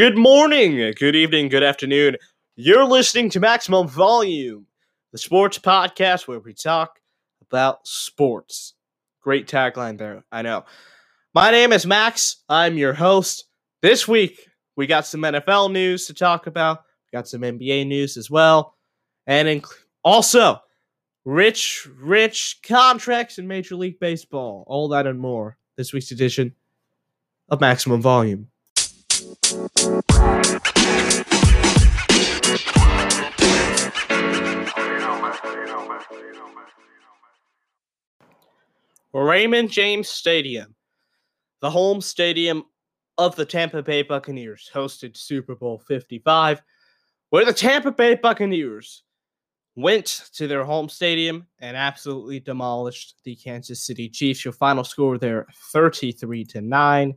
Good morning, good evening, good afternoon. You're listening to Maximum Volume, the sports podcast where we talk about sports. Great tagline there, I know. My name is Max. I'm your host. This week, we got some NFL news to talk about, we got some NBA news as well, and inc- also rich, rich contracts in Major League Baseball. All that and more. This week's edition of Maximum Volume. Raymond James Stadium, the home stadium of the Tampa Bay Buccaneers, hosted Super Bowl 55, where the Tampa Bay Buccaneers went to their home stadium and absolutely demolished the Kansas City Chiefs. Your final score there 33 to 9.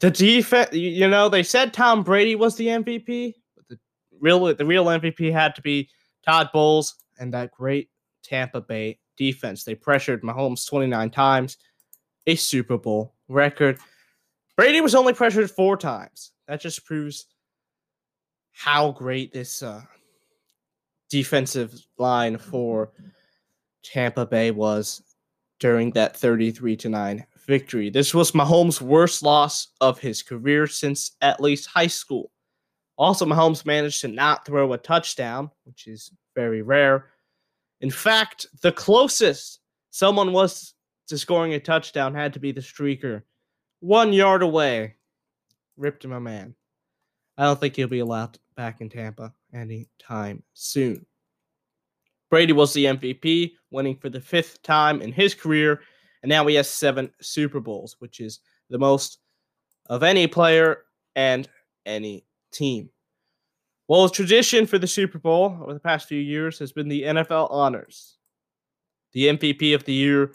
The defense, you know, they said Tom Brady was the MVP, but the real the real MVP had to be Todd Bowles and that great Tampa Bay defense. They pressured Mahomes 29 times, a Super Bowl record. Brady was only pressured 4 times. That just proves how great this uh, defensive line for Tampa Bay was during that 33 to 9 victory. This was Mahomes' worst loss of his career since at least high school. Also, Mahomes managed to not throw a touchdown, which is very rare. In fact, the closest someone was to scoring a touchdown had to be the streaker. One yard away. Ripped him a man. I don't think he'll be allowed back in Tampa anytime soon. Brady was the MVP, winning for the fifth time in his career, and now he has seven Super Bowls, which is the most of any player and any team. Well, tradition for the Super Bowl over the past few years has been the NFL honors. The MVP of the year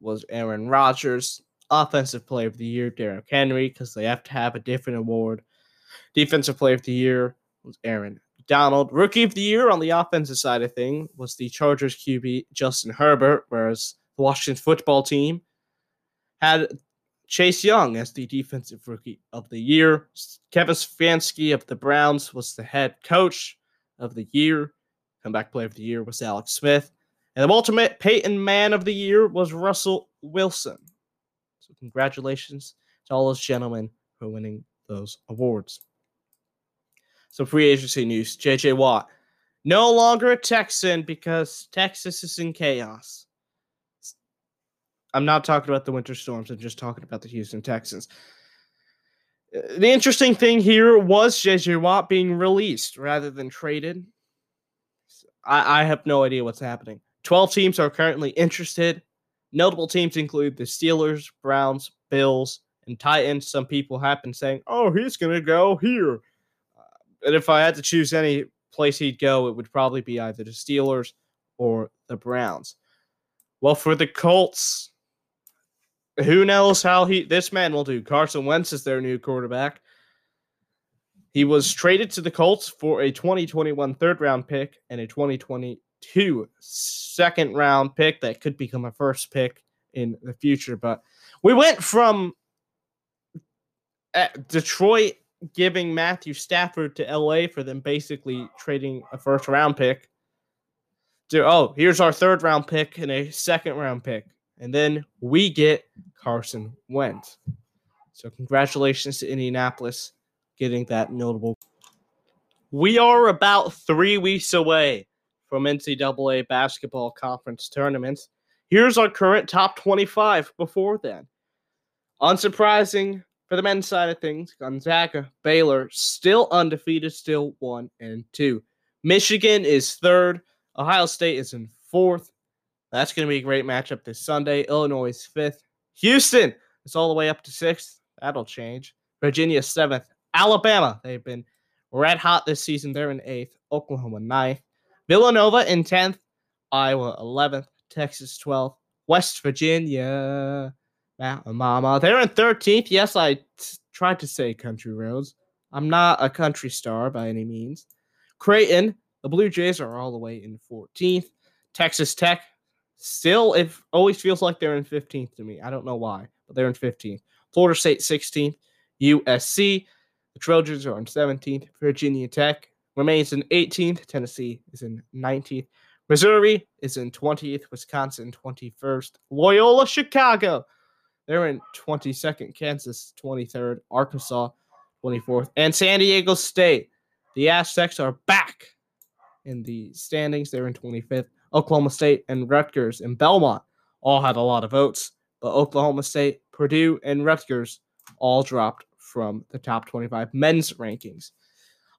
was Aaron Rodgers, Offensive Player of the Year, Derrick Henry, because they have to have a different award. Defensive Player of the Year was Aaron Donald. Rookie of the Year on the offensive side of thing was the Chargers QB Justin Herbert, whereas the Washington football team had Chase Young as the defensive rookie of the year. Kevin Stefanski of the Browns was the head coach of the year. Comeback player of the year was Alex Smith. And the ultimate Payton man of the year was Russell Wilson. So congratulations to all those gentlemen for winning those awards. Some free agency news. JJ Watt, no longer a Texan because Texas is in chaos. I'm not talking about the winter storms. I'm just talking about the Houston Texans. Uh, the interesting thing here was JJ Watt being released rather than traded. I, I have no idea what's happening. 12 teams are currently interested. Notable teams include the Steelers, Browns, Bills, and Titans. Some people have been saying, oh, he's going to go here. Uh, and if I had to choose any place he'd go, it would probably be either the Steelers or the Browns. Well, for the Colts, who knows how he this man will do? Carson Wentz is their new quarterback. He was traded to the Colts for a 2021 third round pick and a 2022 second round pick that could become a first pick in the future. But we went from uh, Detroit giving Matthew Stafford to LA for them basically trading a first round pick to oh, here's our third round pick and a second round pick. And then we get Carson Wentz. So congratulations to Indianapolis getting that notable. We are about three weeks away from NCAA basketball conference tournaments. Here's our current top 25 before then. Unsurprising for the men's side of things, Gonzaga, Baylor, still undefeated, still one and two. Michigan is third. Ohio State is in fourth. That's going to be a great matchup this Sunday. Illinois is fifth. Houston is all the way up to sixth. That'll change. Virginia seventh. Alabama, they've been red hot this season. They're in eighth. Oklahoma ninth. Villanova in tenth. Iowa eleventh. Texas twelfth. West Virginia, Mama, they're in thirteenth. Yes, I t- tried to say country roads. I'm not a country star by any means. Creighton, the Blue Jays are all the way in 14th. Texas Tech, Still, it always feels like they're in 15th to me. I don't know why, but they're in 15th. Florida State 16th. USC The Trojans are in 17th. Virginia Tech remains in 18th. Tennessee is in 19th. Missouri is in 20th. Wisconsin 21st. Loyola Chicago, they're in 22nd. Kansas 23rd. Arkansas 24th. And San Diego State. The Aztecs are back in the standings. They're in 25th. Oklahoma State and Rutgers and Belmont all had a lot of votes, but Oklahoma State, Purdue, and Rutgers all dropped from the top 25 men's rankings.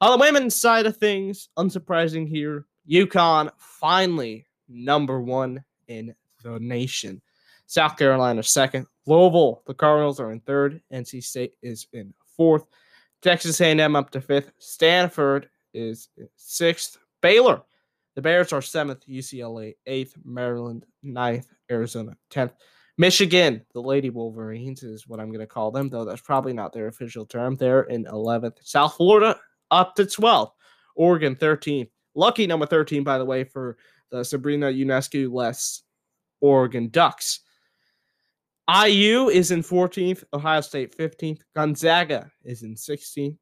On the women's side of things, unsurprising here, UConn finally number one in the nation. South Carolina second. Louisville, the Cardinals are in third. NC State is in fourth. Texas A&M up to fifth. Stanford is sixth. Baylor, the Bears are seventh. UCLA eighth. Maryland ninth. Arizona tenth. Michigan, the Lady Wolverines is what I'm going to call them, though that's probably not their official term. They're in 11th. South Florida up to 12th. Oregon 13th. Lucky number 13, by the way, for the Sabrina Ionescu less Oregon Ducks. IU is in 14th. Ohio State 15th. Gonzaga is in 16th.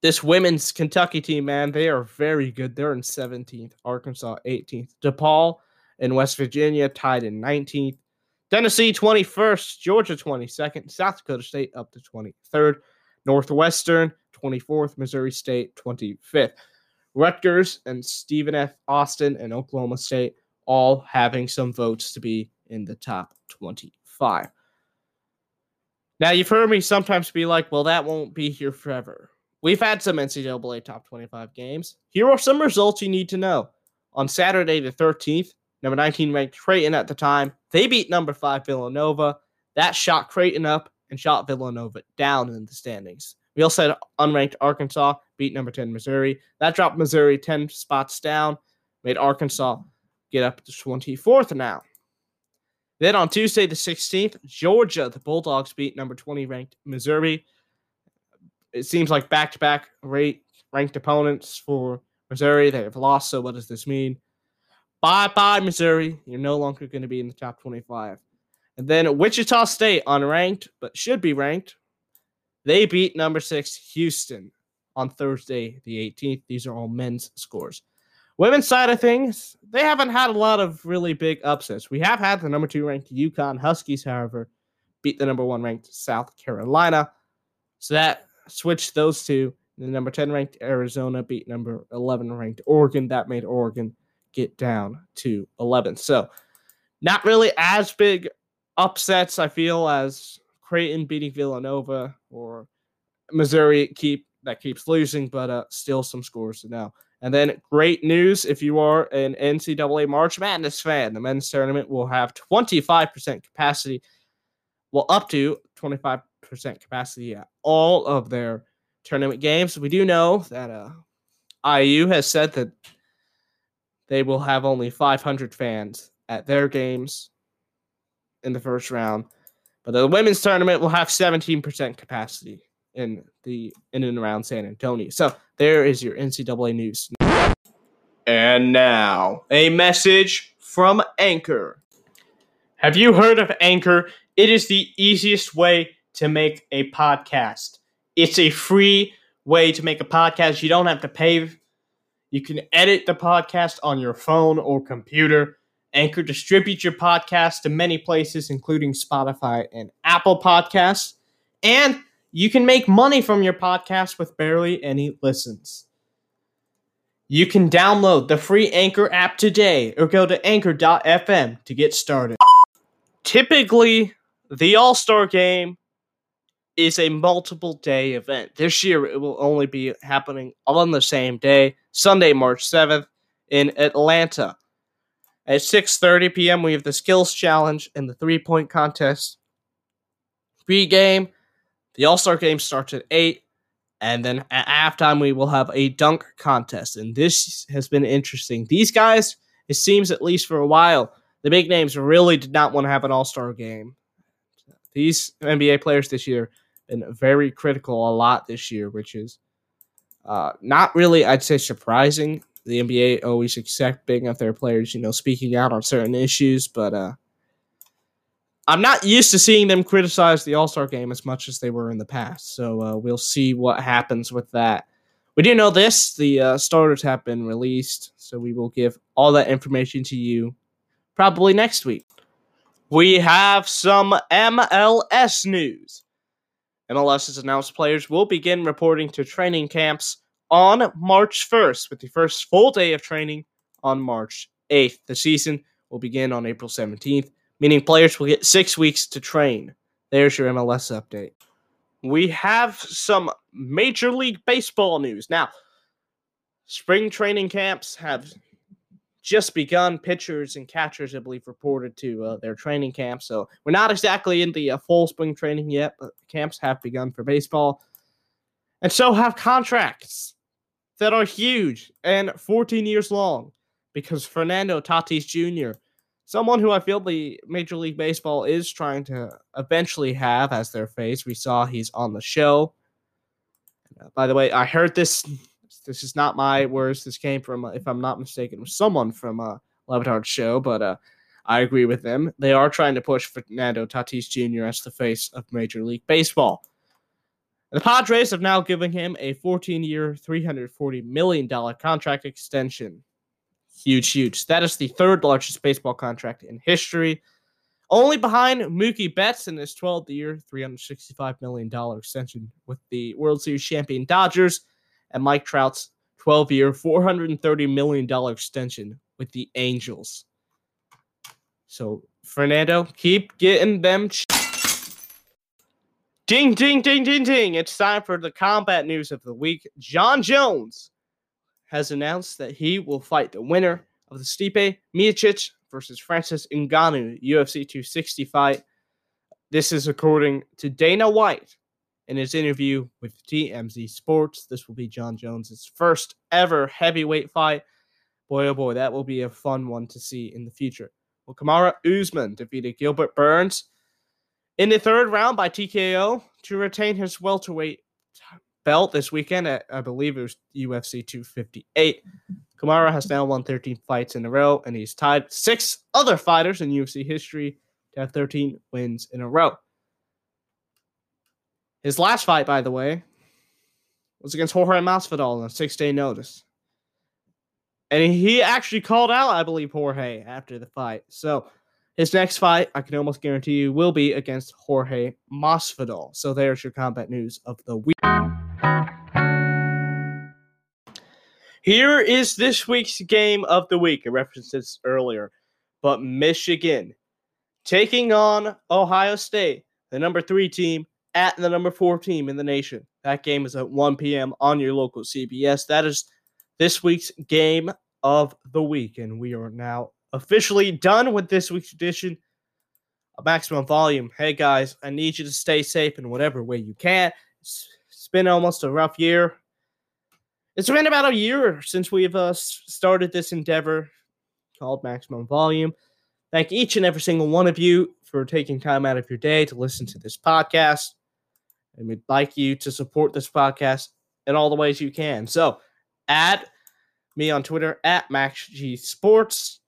This women's Kentucky team, man, they are very good. They're in 17th. Arkansas 18th. DePaul in West Virginia tied in 19th. Tennessee 21st, Georgia 22nd, South Dakota State up to 23rd, Northwestern 24th, Missouri State 25th. Rutgers and Stephen F. Austin and Oklahoma State all having some votes to be in the top 25. Now, you've heard me sometimes be like, well, that won't be here forever. We've had some NCAA top 25 games. Here are some results you need to know. On Saturday, the 13th, number 19 ranked Creighton at the time. They beat number 5 Villanova. That shot Creighton up and shot Villanova down in the standings. We also had unranked Arkansas beat number 10 Missouri. That dropped Missouri 10 spots down, made Arkansas get up to 24th now. Then on Tuesday, the 16th, Georgia, the Bulldogs beat number 20 ranked Missouri. It seems like back to back ranked opponents for Missouri. They have lost, so what does this mean? Bye bye, Missouri. You're no longer going to be in the top 25. And then Wichita State, unranked, but should be ranked. They beat number six, Houston, on Thursday, the 18th. These are all men's scores. Women's side of things, they haven't had a lot of really big upsets. We have had the number two ranked UConn Huskies, however, beat the number one ranked South Carolina. So that switched those two. The number 10 ranked Arizona beat number 11 ranked Oregon. That made Oregon get down to 11. So, not really as big upsets, I feel, as Creighton beating Villanova or Missouri keep that keeps losing, but uh, still some scores to know. And then great news if you are an NCAA March Madness fan, the men's tournament will have 25% capacity, well, up to 25% capacity at all of their tournament games. We do know that uh, IU has said that they will have only 500 fans at their games in the first round. But the women's tournament will have 17% capacity in the in and around San Antonio. So there is your NCAA news. And now, a message from Anchor. Have you heard of Anchor? It is the easiest way to make a podcast. It's a free way to make a podcast. You don't have to pay you can edit the podcast on your phone or computer. Anchor distributes your podcast to many places, including Spotify and Apple Podcasts. And you can make money from your podcast with barely any listens. You can download the free Anchor app today or go to anchor.fm to get started. Typically, the All Star game is a multiple day event. This year it will only be happening on the same day, Sunday, March 7th in Atlanta. At 6:30 p.m. we have the skills challenge and the three-point contest. Pre-game, the All-Star game starts at 8 and then at halftime we will have a dunk contest and this has been interesting. These guys, it seems at least for a while, the big names really did not want to have an All-Star game. These NBA players this year been very critical a lot this year, which is uh, not really, I'd say, surprising. The NBA always accepting of their players, you know, speaking out on certain issues, but uh, I'm not used to seeing them criticize the All Star game as much as they were in the past. So uh, we'll see what happens with that. We do know this the uh, starters have been released, so we will give all that information to you probably next week. We have some MLS news. MLS has announced players will begin reporting to training camps on March 1st, with the first full day of training on March 8th. The season will begin on April 17th, meaning players will get six weeks to train. There's your MLS update. We have some Major League Baseball news. Now, spring training camps have just begun. Pitchers and catchers, I believe, reported to uh, their training camp. So we're not exactly in the uh, full spring training yet, but camps have begun for baseball. And so have contracts that are huge and 14 years long because Fernando Tatis Jr., someone who I feel the Major League Baseball is trying to eventually have as their face. We saw he's on the show. Uh, by the way, I heard this. This is not my words. This came from, if I'm not mistaken, someone from uh, Le show, but uh, I agree with them. They are trying to push Fernando Tatis Jr. as the face of Major League Baseball. The Padres have now given him a 14 year, $340 million contract extension. Huge, huge. That is the third largest baseball contract in history. Only behind Mookie Betts in his 12th year, $365 million extension with the World Series champion Dodgers, and Mike Trout's 12 year, $430 million extension with the Angels. So, Fernando, keep getting them. Ch- Ding, ding, ding, ding, ding. It's time for the combat news of the week. Jon Jones has announced that he will fight the winner of the Stipe Miocic versus Francis Ngannou UFC 260 fight. This is according to Dana White in his interview with TMZ Sports. This will be Jon Jones's first ever heavyweight fight. Boy, oh boy, that will be a fun one to see in the future. Well, Kamaru Usman defeated Gilbert Burns in the third round by TKO to retain his welterweight belt this weekend at, I believe it was UFC 258. Kamaru has now won 13 fights in a row, and he's tied six other fighters in UFC history to have 13 wins in a row. His last fight, by the way, was against Jorge Masvidal on a six-day notice. And he actually called out, I believe, Jorge after the fight. So his next fight, I can almost guarantee you, will be against Jorge Masvidal. So there's your combat news of the week. Here is this week's game of the week. I referenced this earlier, but Michigan taking on Ohio State, the number three team at the number four team in the nation. That game is at 1 p.m. on your local CBS. That is this week's game of the week, and we are now officially done with this week's edition of Maximum Volume. Hey guys, I need you to stay safe in whatever way you can. It's, been almost a rough year. It's been about a year since we've uh, started this endeavor called Maximum Volume. Thank each and every single one of you for taking time out of your day to listen to this podcast. And we'd like you to support this podcast in all the ways you can. So, add me on Twitter at MaxG Sports.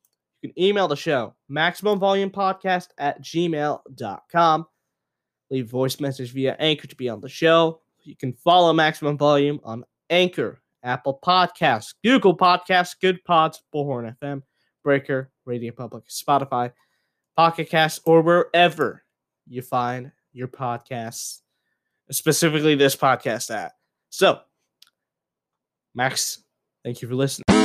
You can email the show, maximum volume podcast at gmail.com. Leave voice message via Anchor to be on the show. You can follow Maximum Volume on Anchor, Apple Podcasts, Google Podcasts, Good Pods, Bullhorn FM, Breaker, Radio Public, Spotify, Pocket Cast, or wherever you find your podcasts, specifically this podcast at. So, Max, thank you for listening.